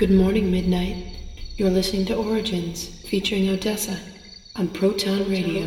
Good morning, Midnight. You're listening to Origins featuring Odessa on Proton Radio.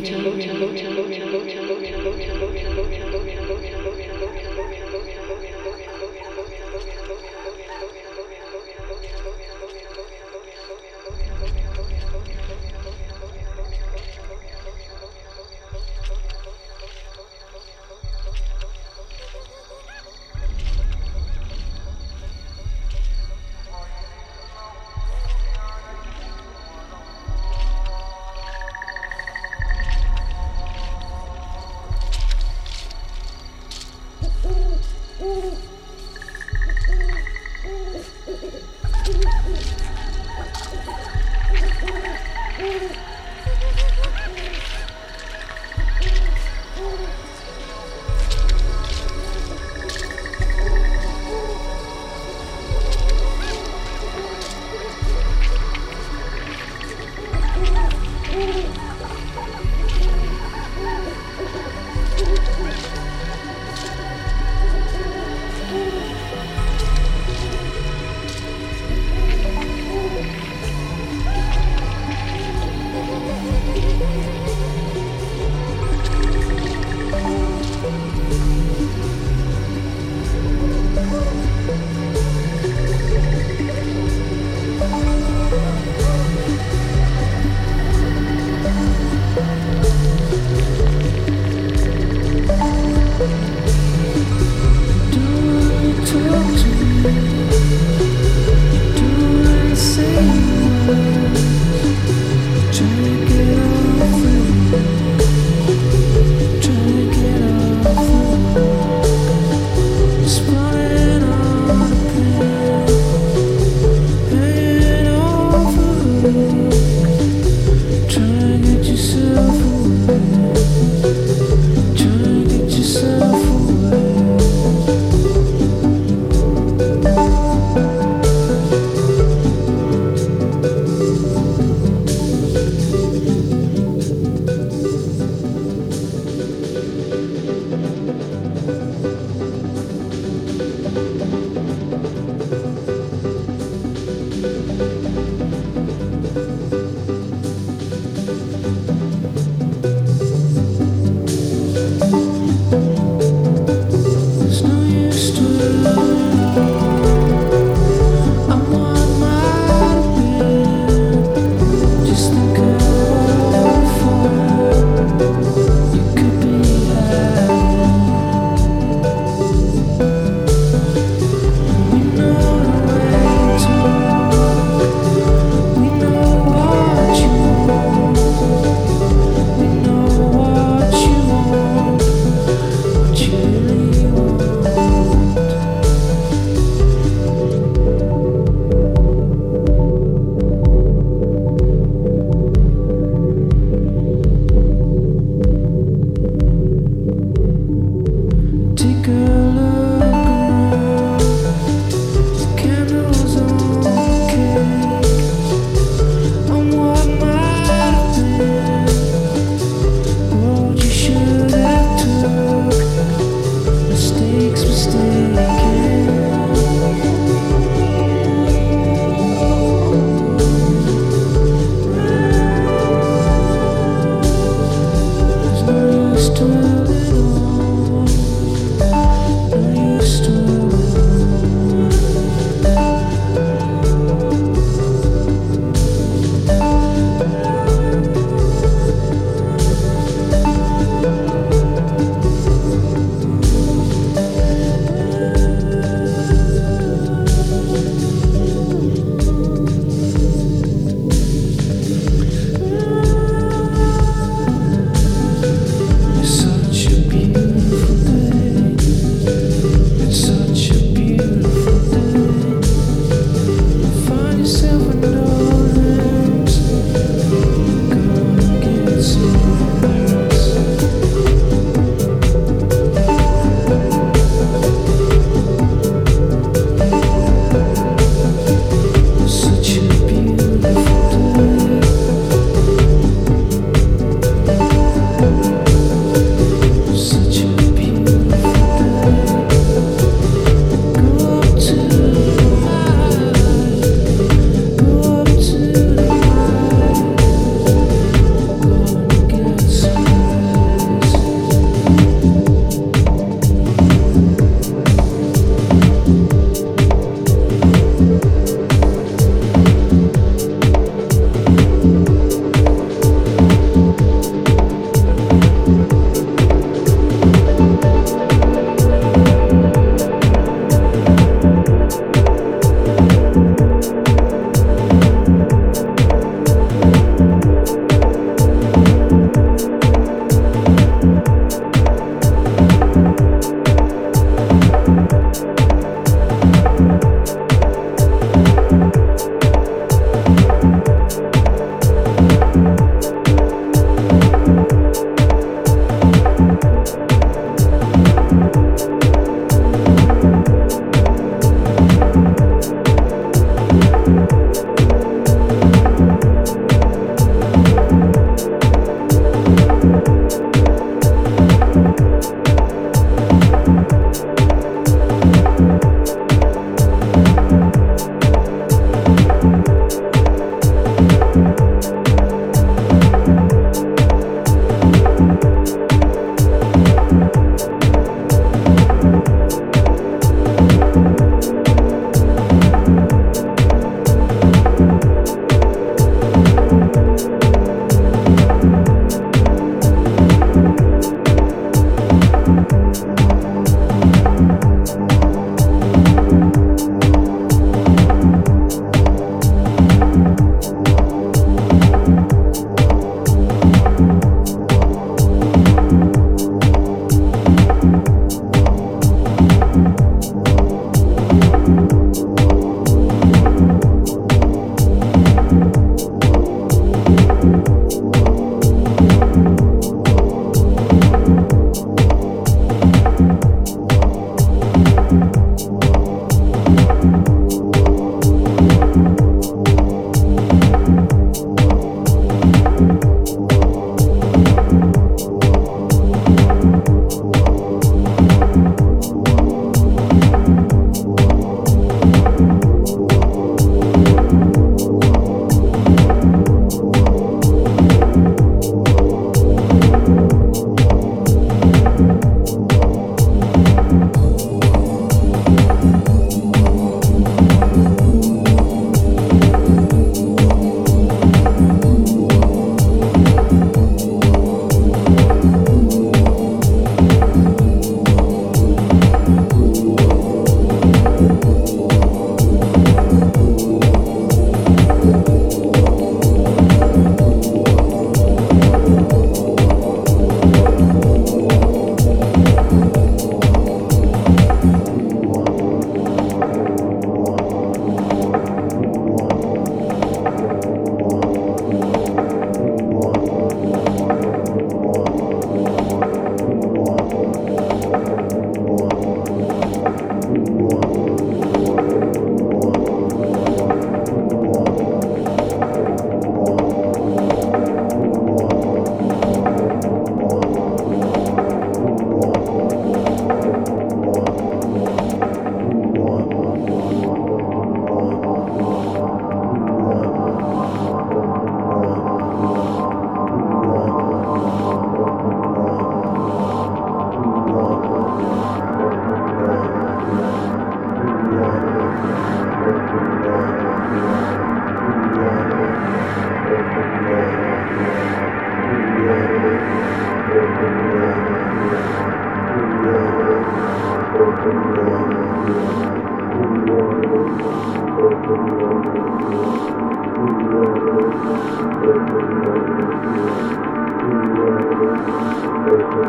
Thank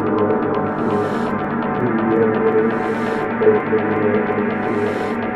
you.